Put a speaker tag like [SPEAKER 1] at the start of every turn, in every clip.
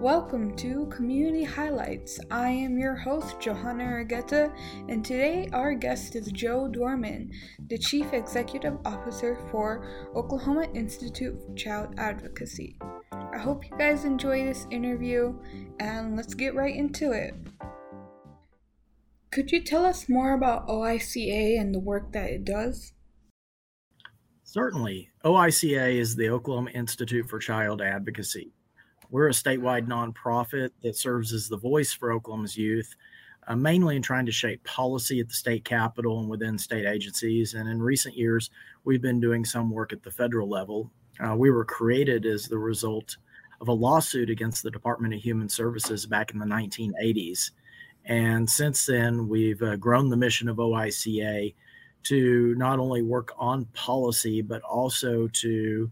[SPEAKER 1] Welcome to Community Highlights. I am your host, Johanna Argueta, and today our guest is Joe Dorman, the Chief Executive Officer for Oklahoma Institute for Child Advocacy. I hope you guys enjoy this interview, and let's get right into it. Could you tell us more about OICA and the work that it does?
[SPEAKER 2] Certainly. OICA is the Oklahoma Institute for Child Advocacy. We're a statewide nonprofit that serves as the voice for Oklahoma's youth, uh, mainly in trying to shape policy at the state capitol and within state agencies. And in recent years, we've been doing some work at the federal level. Uh, we were created as the result of a lawsuit against the Department of Human Services back in the 1980s. And since then, we've uh, grown the mission of OICA to not only work on policy, but also to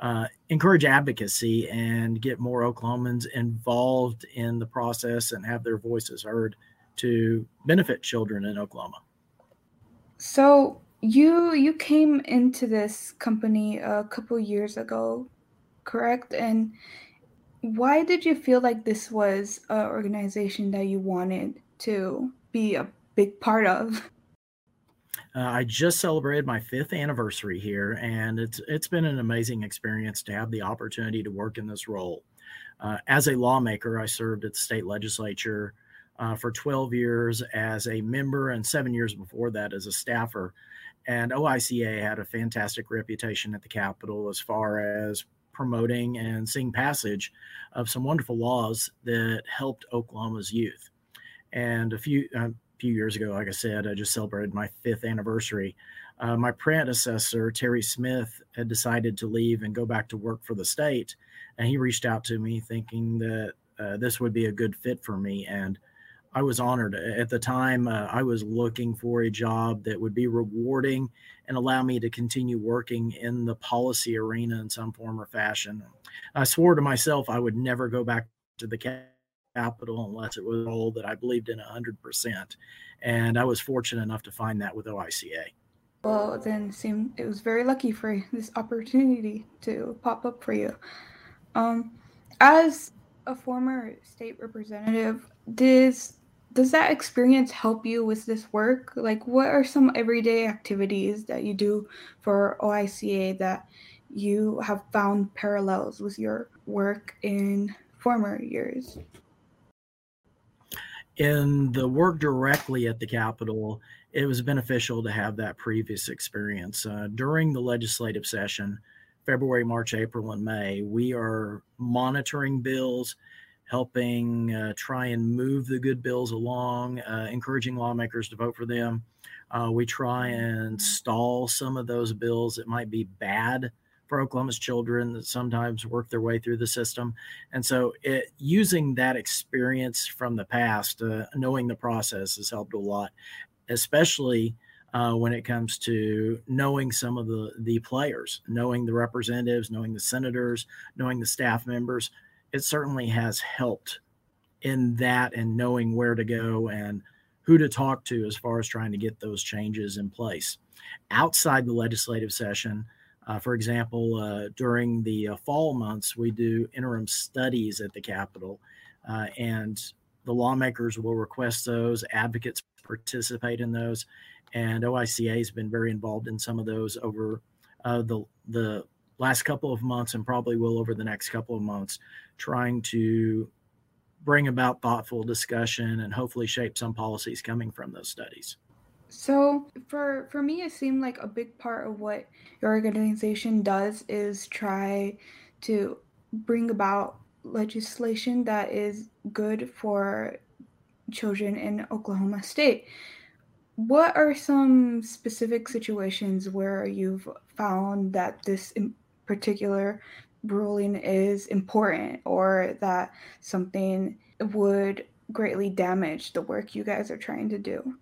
[SPEAKER 2] uh, encourage advocacy and get more Oklahomans involved in the process and have their voices heard to benefit children in Oklahoma.
[SPEAKER 1] So you you came into this company a couple years ago, correct? And why did you feel like this was an organization that you wanted to be a big part of?
[SPEAKER 2] Uh, I just celebrated my fifth anniversary here, and it's it's been an amazing experience to have the opportunity to work in this role. Uh, as a lawmaker, I served at the state legislature uh, for 12 years as a member, and seven years before that as a staffer. And OICA had a fantastic reputation at the Capitol as far as promoting and seeing passage of some wonderful laws that helped Oklahoma's youth. And a few uh, few years ago, like I said, I just celebrated my fifth anniversary. Uh, my predecessor, Terry Smith, had decided to leave and go back to work for the state. And he reached out to me thinking that uh, this would be a good fit for me. And I was honored. At the time, uh, I was looking for a job that would be rewarding and allow me to continue working in the policy arena in some form or fashion. I swore to myself I would never go back to the Capitol unless it was a role that I believed in 100%. And I was fortunate enough to find that with OICA.
[SPEAKER 1] Well, then seemed it was very lucky for this opportunity to pop up for you. Um, as a former state representative, does does that experience help you with this work? Like, what are some everyday activities that you do for OICA that you have found parallels with your work in former years?
[SPEAKER 2] In the work directly at the Capitol, it was beneficial to have that previous experience. Uh, during the legislative session, February, March, April, and May, we are monitoring bills, helping uh, try and move the good bills along, uh, encouraging lawmakers to vote for them. Uh, we try and stall some of those bills that might be bad for Oklahoma's children that sometimes work their way through the system. And so, it, using that experience from the past, uh, knowing the process has helped a lot, especially uh, when it comes to knowing some of the the players, knowing the representatives, knowing the senators, knowing the staff members. It certainly has helped in that and knowing where to go and who to talk to as far as trying to get those changes in place. Outside the legislative session, uh, for example, uh, during the uh, fall months, we do interim studies at the Capitol, uh, and the lawmakers will request those. Advocates participate in those, and OICA has been very involved in some of those over uh, the the last couple of months, and probably will over the next couple of months, trying to bring about thoughtful discussion and hopefully shape some policies coming from those studies.
[SPEAKER 1] So for for me, it seemed like a big part of what your organization does is try to bring about legislation that is good for children in Oklahoma State. What are some specific situations where you've found that this particular ruling is important or that something would greatly damage the work you guys are trying to do?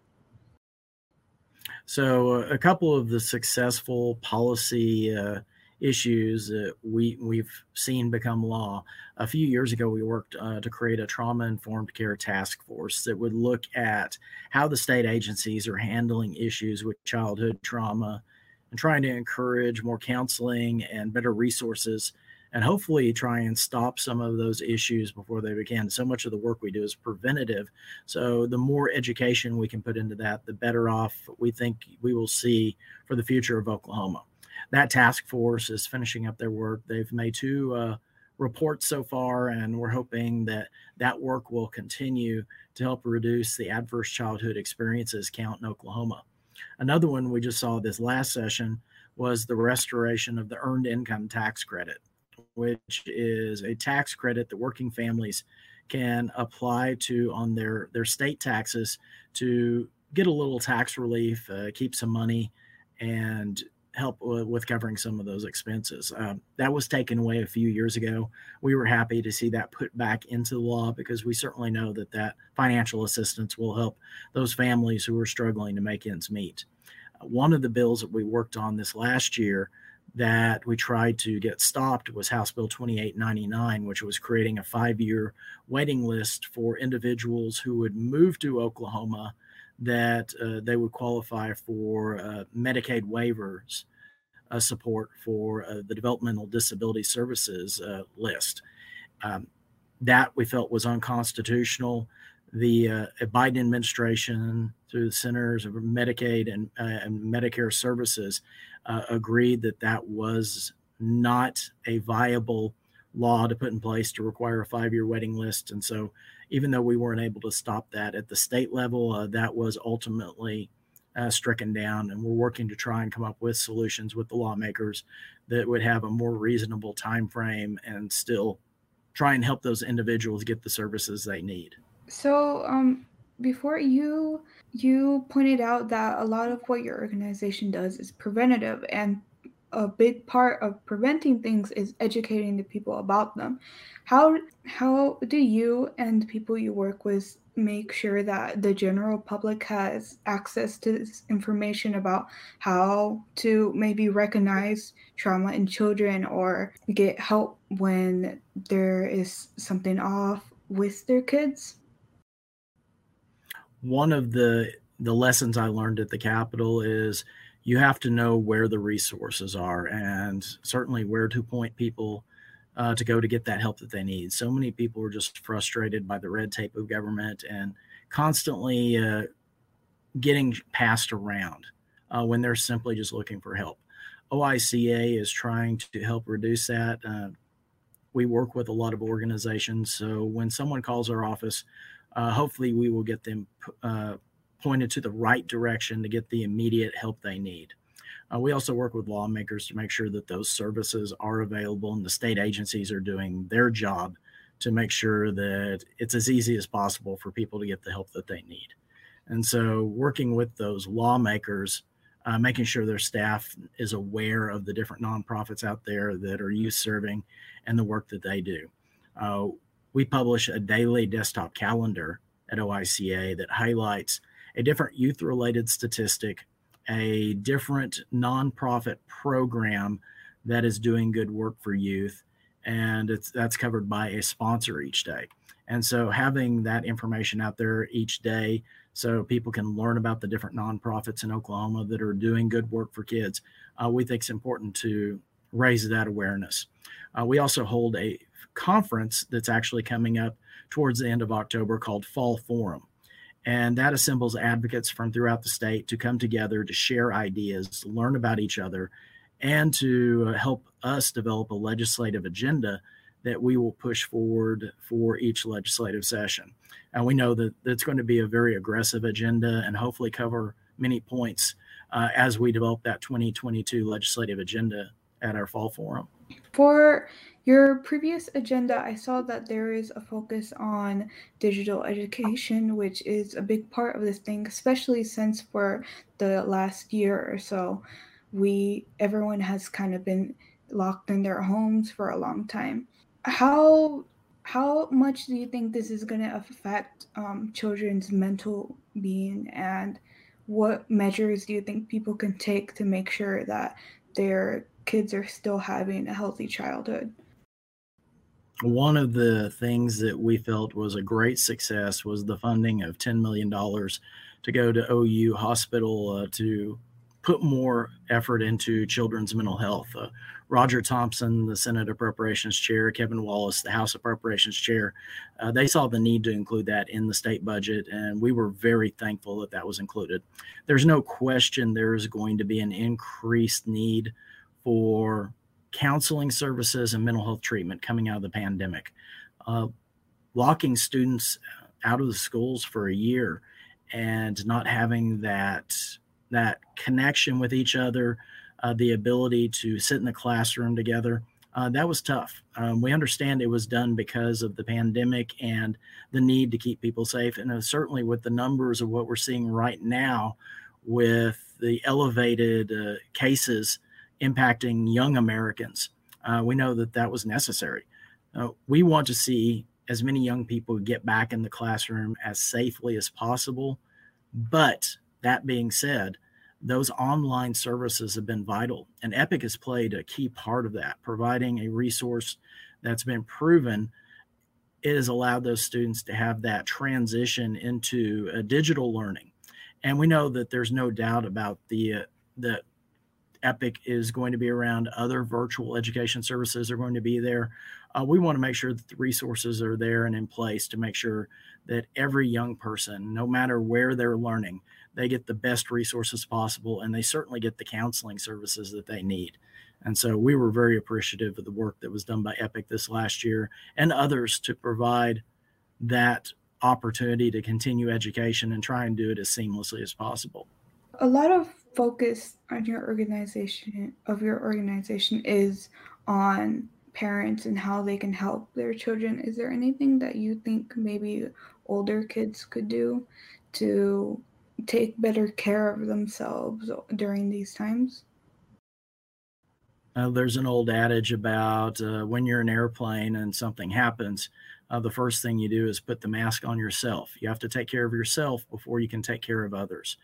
[SPEAKER 2] So, a couple of the successful policy uh, issues that we we've seen become law. A few years ago, we worked uh, to create a trauma informed care task force that would look at how the state agencies are handling issues with childhood trauma and trying to encourage more counseling and better resources and hopefully try and stop some of those issues before they begin. So much of the work we do is preventative. So the more education we can put into that, the better off we think we will see for the future of Oklahoma. That task force is finishing up their work. They've made two uh, reports so far, and we're hoping that that work will continue to help reduce the adverse childhood experiences count in Oklahoma. Another one we just saw this last session was the restoration of the earned income tax credit which is a tax credit that working families can apply to on their their state taxes to get a little tax relief, uh, keep some money, and help with covering some of those expenses. Um, that was taken away a few years ago. We were happy to see that put back into the law because we certainly know that that financial assistance will help those families who are struggling to make ends meet. Uh, one of the bills that we worked on this last year that we tried to get stopped was House Bill 2899, which was creating a five year waiting list for individuals who would move to Oklahoma that uh, they would qualify for uh, Medicaid waivers uh, support for uh, the Developmental Disability Services uh, list. Um, that we felt was unconstitutional. The uh, Biden administration, through the Centers of Medicaid and, and Medicare Services, uh, agreed that that was not a viable law to put in place to require a five year waiting list. And so, even though we weren't able to stop that at the state level, uh, that was ultimately uh, stricken down. And we're working to try and come up with solutions with the lawmakers that would have a more reasonable time frame and still try and help those individuals get the services they need.
[SPEAKER 1] So, um, before you you pointed out that a lot of what your organization does is preventative and a big part of preventing things is educating the people about them. How how do you and people you work with make sure that the general public has access to this information about how to maybe recognize trauma in children or get help when there is something off with their kids
[SPEAKER 2] one of the the lessons I learned at the Capitol is you have to know where the resources are and certainly where to point people uh, to go to get that help that they need. So many people are just frustrated by the red tape of government and constantly uh, getting passed around uh, when they're simply just looking for help. OICA is trying to help reduce that. Uh, we work with a lot of organizations. So when someone calls our office, uh, hopefully we will get them uh, pointed to the right direction to get the immediate help they need. Uh, we also work with lawmakers to make sure that those services are available and the state agencies are doing their job to make sure that it's as easy as possible for people to get the help that they need. And so, working with those lawmakers, uh, making sure their staff is aware of the different nonprofits out there that are youth serving and the work that they do. Uh, we publish a daily desktop calendar at OICA that highlights a different youth related statistic, a different nonprofit program that is doing good work for youth, and it's that's covered by a sponsor each day. And so having that information out there each day so people can learn about the different nonprofits in Oklahoma that are doing good work for kids, uh, we think it's important to raise that awareness. Uh, we also hold a conference that's actually coming up towards the end of October called Fall Forum. And that assembles advocates from throughout the state to come together to share ideas, learn about each other, and to help us develop a legislative agenda that we will push forward for each legislative session. And we know that it's going to be a very aggressive agenda and hopefully cover many points uh, as we develop that 2022 legislative agenda at our fall forum.
[SPEAKER 1] For your previous agenda, I saw that there is a focus on digital education, which is a big part of this thing, especially since for the last year or so, we everyone has kind of been locked in their homes for a long time. How how much do you think this is going to affect um, children's mental being, and what measures do you think people can take to make sure that their kids are still having a healthy childhood?
[SPEAKER 2] one of the things that we felt was a great success was the funding of $10 million to go to OU Hospital uh, to put more effort into children's mental health. Uh, Roger Thompson, the Senate Appropriations Chair, Kevin Wallace, the House Appropriations Chair, uh, they saw the need to include that in the state budget, and we were very thankful that that was included. There's no question there's going to be an increased need for counseling services and mental health treatment coming out of the pandemic. Uh, locking students out of the schools for a year and not having that that connection with each other, uh, the ability to sit in the classroom together. Uh, that was tough. Um, we understand it was done because of the pandemic and the need to keep people safe. And uh, certainly with the numbers of what we're seeing right now with the elevated uh, cases impacting young Americans, uh, we know that that was necessary. Uh, we want to see as many young people get back in the classroom as safely as possible. But that being said, those online services have been vital, and Epic has played a key part of that, providing a resource that's been proven. It has allowed those students to have that transition into a digital learning, and we know that there's no doubt about the uh, the Epic is going to be around. Other virtual education services are going to be there. Uh, we want to make sure that the resources are there and in place to make sure that every young person, no matter where they're learning, they get the best resources possible and they certainly get the counseling services that they need. And so we were very appreciative of the work that was done by Epic this last year and others to provide that opportunity to continue education and try and do it as seamlessly as possible.
[SPEAKER 1] A lot of focus on your organization of your organization is on parents and how they can help their children is there anything that you think maybe older kids could do to take better care of themselves during these times
[SPEAKER 2] uh, there's an old adage about uh, when you're in an airplane and something happens uh, the first thing you do is put the mask on yourself you have to take care of yourself before you can take care of others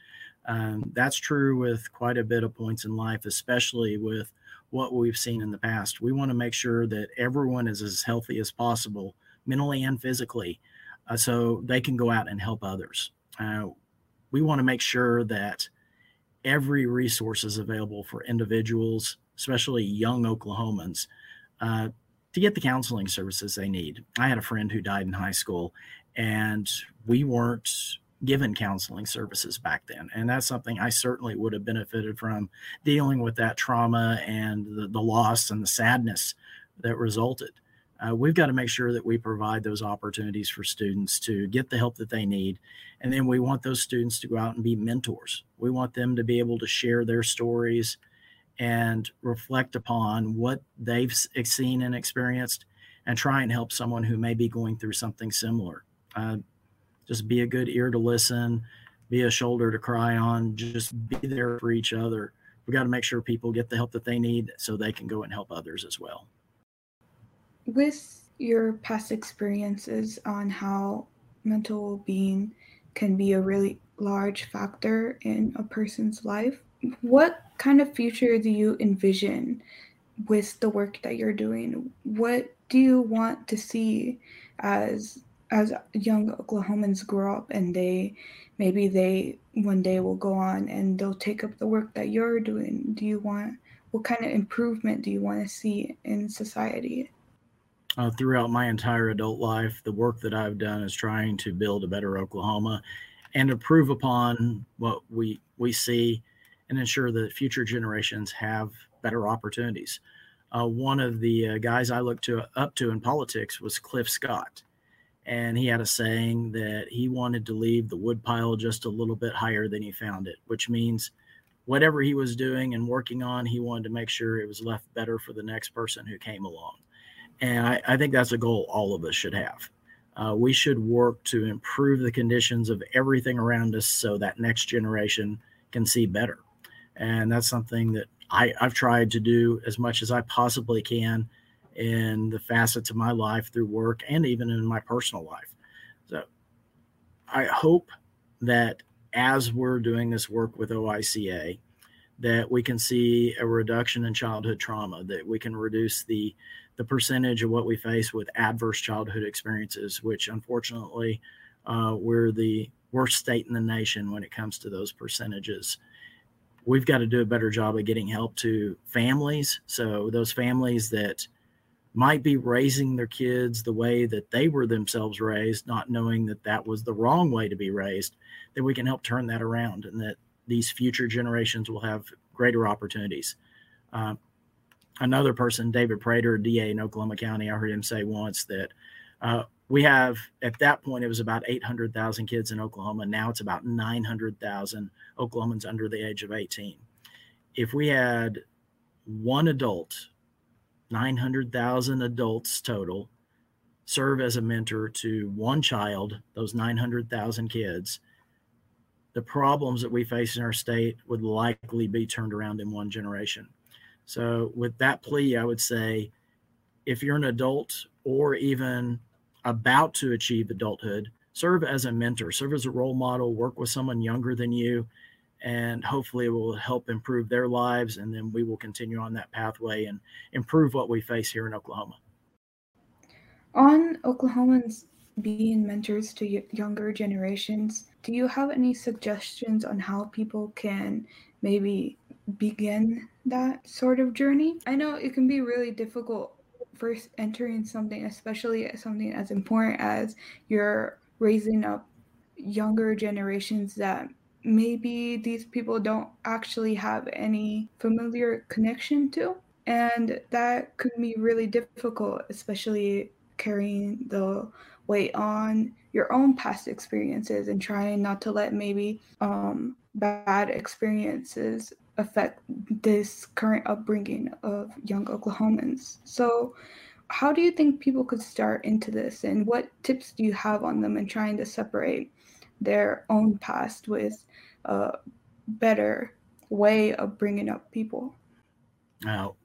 [SPEAKER 2] um, that's true with quite a bit of points in life, especially with what we've seen in the past. We want to make sure that everyone is as healthy as possible, mentally and physically, uh, so they can go out and help others. We want to make sure that every resource is available for individuals, especially young Oklahomans, uh, to get the counseling services they need. I had a friend who died in high school, and we weren't given counseling services back then. And that's something I certainly would have benefited from dealing with that trauma and the, the loss and the sadness that resulted. Uh, we've got to make sure that we provide those opportunities for students to get the help that they need. And then we want those students to go out and be mentors. We want them to be able to share their stories and reflect upon what they've seen and experienced and try and help someone who may be going through something similar. Uh, just be a good ear to listen, be a shoulder to cry on, just be there for each other. We've got to make sure people get the help that they need so they can go and help others as well.
[SPEAKER 1] With your past experiences on how mental well being can be a really large factor in a person's life, what kind of future do you envision with the work that you're doing? What do you want to see as as young Oklahomans grow up and they maybe they one day will go on and they'll take up the work that you're doing. Do you want what kind of improvement do you want to see in society?
[SPEAKER 2] Uh, throughout my entire adult life, the work that I've done is trying to build a better Oklahoma and improve upon what we we see and ensure that future generations have better opportunities. Uh, one of the uh, guys I looked to up to in politics was Cliff Scott and he had a saying that he wanted to leave the woodpile just a little bit higher than he found it, which means whatever he was doing and working on, he wanted to make sure it was left better for the next person who came along. And I, I think that's a goal all of us should have. Uh, we should work to improve the conditions of everything around us so that next generation can see better. And that's something that I, I've tried to do as much as I possibly can in the facets of my life through work and even in my personal life. So I hope that as we're doing this work with OICA, that we can see a reduction in childhood trauma, that we can reduce the the percentage of what we face with adverse childhood experiences, which unfortunately uh, we're the worst state in the nation when it comes to those percentages. we've got to do a better job of getting help to families. So those families that might be raising their kids the way that they were themselves raised, not knowing that that was the wrong way to be raised, that we can help turn that around and that these future generations will have greater opportunities. Uh, another person, David Prater, DA in Oklahoma County, I heard him say once that uh, we have at that point it was about 800,000 kids in Oklahoma. Now it's about 900,000 Oklahomans under the age of 18. If we had one adult, 900,000 adults total, serve as a mentor to one child, those 900,000 kids, the problems that we face in our state would likely be turned around in one generation. So, with that plea, I would say if you're an adult or even about to achieve adulthood, serve as a mentor, serve as a role model, work with someone younger than you, and hopefully it will help improve their lives. And then we will continue on that pathway and improve what we face here in Oklahoma.
[SPEAKER 1] On Oklahomans being mentors to younger generations, do you have any suggestions on how people can maybe begin that sort of journey? I know it can be really difficult first entering something, especially something as important as you're raising up younger generations that maybe these people don't actually have any familiar connection to. And that could be really difficult, especially carrying the weight on your own past experiences and trying not to let maybe um, bad experiences affect this current upbringing of young Oklahomans. So, how do you think people could start into this, and what tips do you have on them in trying to separate their own past with a better way of bringing up people?
[SPEAKER 2] Now,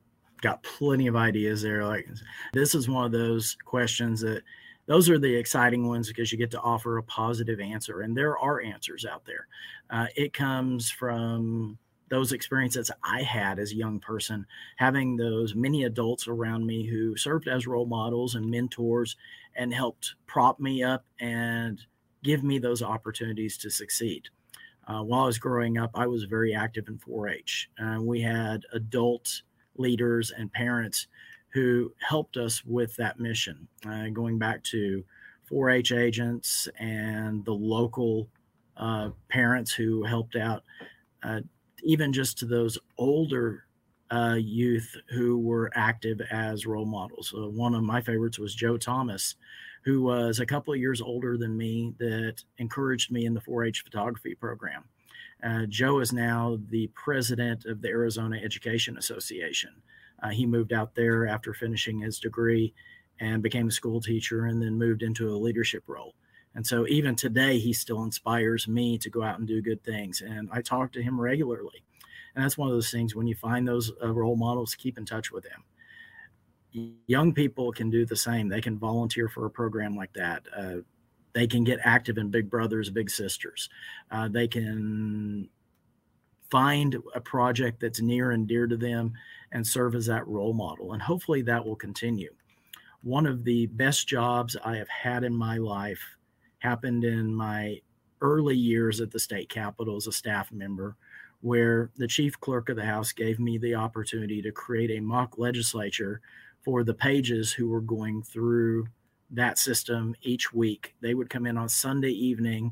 [SPEAKER 2] got plenty of ideas there. Like, this is one of those questions that those are the exciting ones because you get to offer a positive answer, and there are answers out there. Uh, it comes from those experiences I had as a young person, having those many adults around me who served as role models and mentors and helped prop me up and give me those opportunities to succeed. Uh, while I was growing up, I was very active in 4 H. Uh, we had adult leaders and parents who helped us with that mission, uh, going back to 4 H agents and the local uh, parents who helped out uh, even just to those older uh, youth who were active as role models. Uh, one of my favorites was Joe Thomas, who was a couple of years older than me, that encouraged me in the 4 H photography program. Uh, Joe is now the president of the Arizona Education Association. Uh, he moved out there after finishing his degree and became a school teacher and then moved into a leadership role. And so even today, he still inspires me to go out and do good things. And I talk to him regularly. And that's one of those things when you find those uh, role models, keep in touch with them. Young people can do the same. They can volunteer for a program like that. Uh, they can get active in Big Brothers, Big Sisters. Uh, they can find a project that's near and dear to them and serve as that role model. And hopefully that will continue. One of the best jobs I have had in my life happened in my early years at the state capitol as a staff member, where the chief clerk of the House gave me the opportunity to create a mock legislature for the pages who were going through that system each week. They would come in on Sunday evening,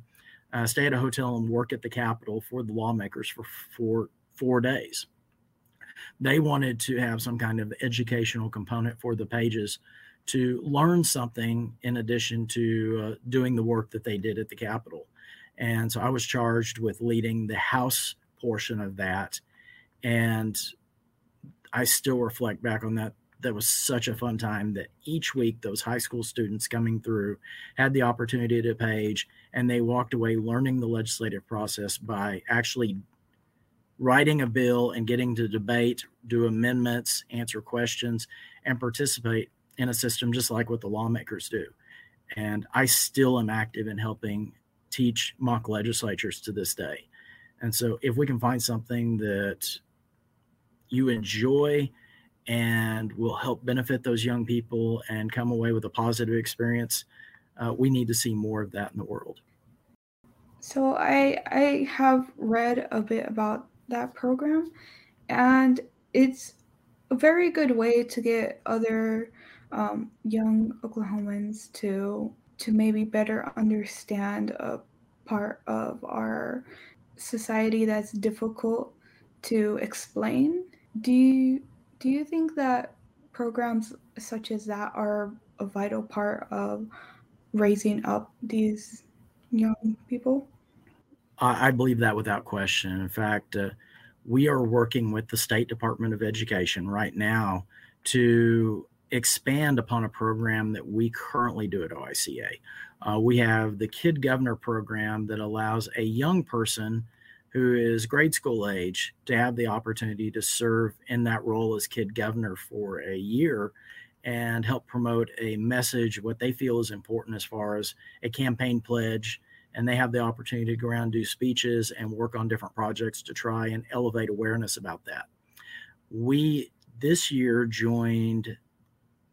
[SPEAKER 2] uh, stay at a hotel, and work at the Capitol for the lawmakers for four, four days. They wanted to have some kind of educational component for the pages to learn something in addition to uh, doing the work that they did at the Capitol. And so I was charged with leading the House portion of that. And I still reflect back on that. That was such a fun time that each week those high school students coming through had the opportunity to page and they walked away learning the legislative process by actually writing a bill and getting to debate, do amendments, answer questions, and participate in a system just like what the lawmakers do. And I still am active in helping teach mock legislatures to this day. And so if we can find something that you enjoy and will help benefit those young people and come away with a positive experience, uh, we need to see more of that in the world.
[SPEAKER 1] So I I have read a bit about that program, and it's a very good way to get other um, young Oklahomans to to maybe better understand a part of our society that's difficult to explain. Do you do you think that programs such as that are a vital part of raising up these young people?
[SPEAKER 2] I, believe that without question. In fact, uh, we are working with the State Department of Education right now to expand upon a program that we currently do at OICA. Uh, we have the Kid Governor program that allows a young person who is grade school age to have the opportunity to serve in that role as Kid Governor for a year and help promote a message, what they feel is important as far as a campaign pledge. And they have the opportunity to go around do speeches and work on different projects to try and elevate awareness about that. We this year joined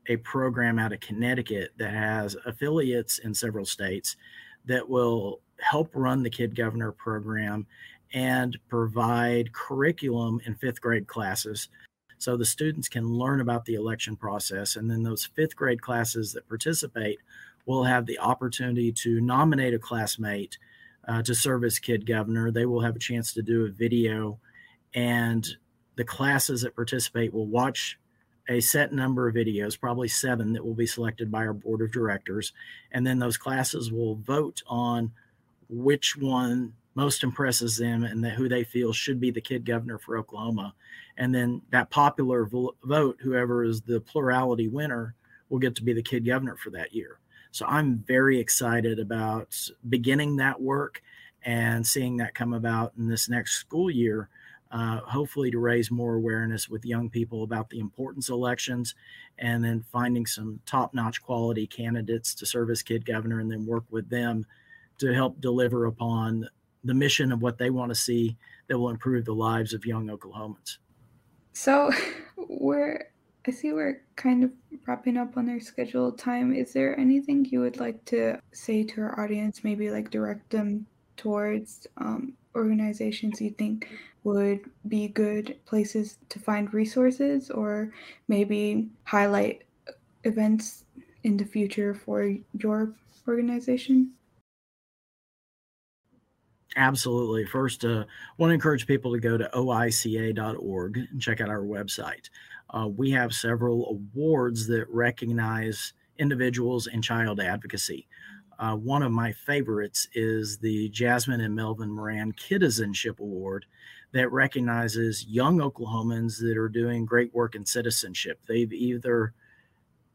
[SPEAKER 2] a program out of Connecticut that has affiliates in several states that will help run the Kid Governor program and provide curriculum in fifth grade classes so the students can learn about the election process. And then those fifth grade classes that participate will have the opportunity to nominate a classmate uh, to serve as kid governor. They will have a chance to do a video, and the classes that participate will watch a set number of videos, probably seven, that will be selected by our board of directors. And then those classes will vote on which one most impresses them and that who they feel should be the kid governor for Oklahoma. And then that popular vote, whoever is the plurality winner, will get to be the kid governor for that year. So I'm very excited about beginning that work and seeing that come about in this next school year uh, hopefully to raise more awareness with young people about the importance of elections and then finding some top notch quality candidates to serve as kid governor and then work with them to help deliver upon the mission of what they want to see that will improve the lives of young Oklahomans.
[SPEAKER 1] So we're I see we're kind of wrapping up on our scheduled time. Is there anything you would like to say to our audience, maybe like direct them towards um, organizations you think would be good places to find resources or maybe highlight events in the future for your organization?
[SPEAKER 2] Absolutely. First, uh, want to encourage people to go to oica.org and check out our website. Uh, we have several awards that recognize individuals in child advocacy. Uh, one of my favorites is the Jasmine and Melvin Moran Citizenship Award that recognizes young Oklahomans that are doing great work in citizenship. They've either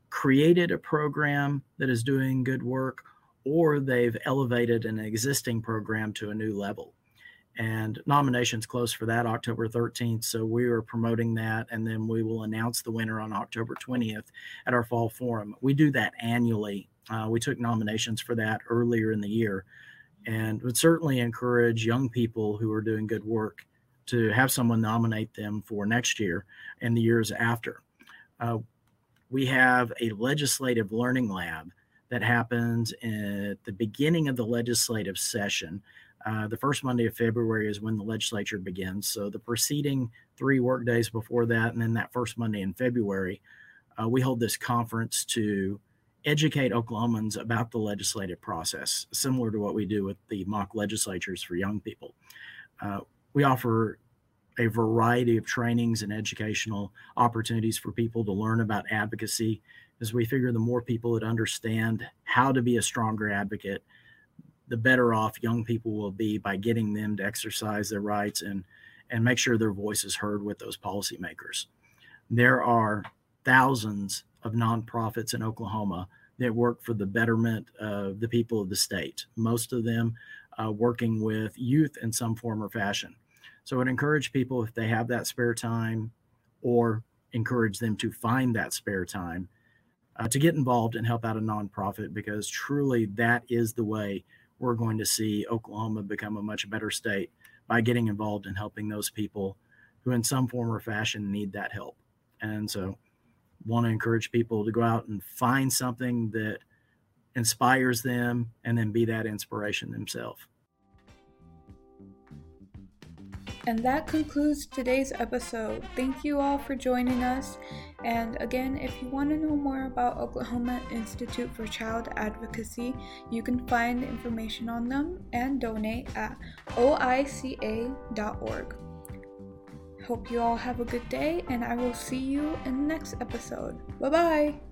[SPEAKER 2] created a program that is doing good work or they've elevated an existing program to a new level. And nominations close for that October 13th. So we are promoting that, and then we will announce the winner on October 20th at our fall forum. We do that annually uh, we took nominations for that earlier in the year and would certainly encourage young people who are doing good work to have someone nominate them for next year and the years after. Uh, we have a legislative learning lab that happens at the beginning of the legislative session. Uh, the first Monday of February is when the legislature begins. So the preceding three work days before that, and then that first Monday in February, uh, we hold this conference to educate Oklahomans about the legislative process, similar to what we do with the mock legislatures for young people. Uh, we offer a variety of trainings and educational opportunities for people to learn about advocacy as we figure the more people that understand how to be a stronger advocate the better off young people will be by getting them to exercise their rights and and make sure their voice is heard with those policymakers there are thousands of nonprofits in Oklahoma that work for the betterment of the people of the state, most of them uh, working with youth in some form or fashion. So I'd encourage people if they have that spare time or encourage them to find that spare time uh, to get involved and help out a nonprofit because truly that is the way we're going to see Oklahoma become a much better state by getting involved and helping those people who in some form or fashion need that help. And so want to encourage people to go out and find something that inspires them and then be that inspiration themselves.
[SPEAKER 1] And that concludes today's episode. Thank you all for joining us. And again, if you want to know more about Oklahoma Institute for Child Advocacy, you can find information on them and donate at oica.org. Hope you all have a good day, and I will see you in the next episode. Bye bye!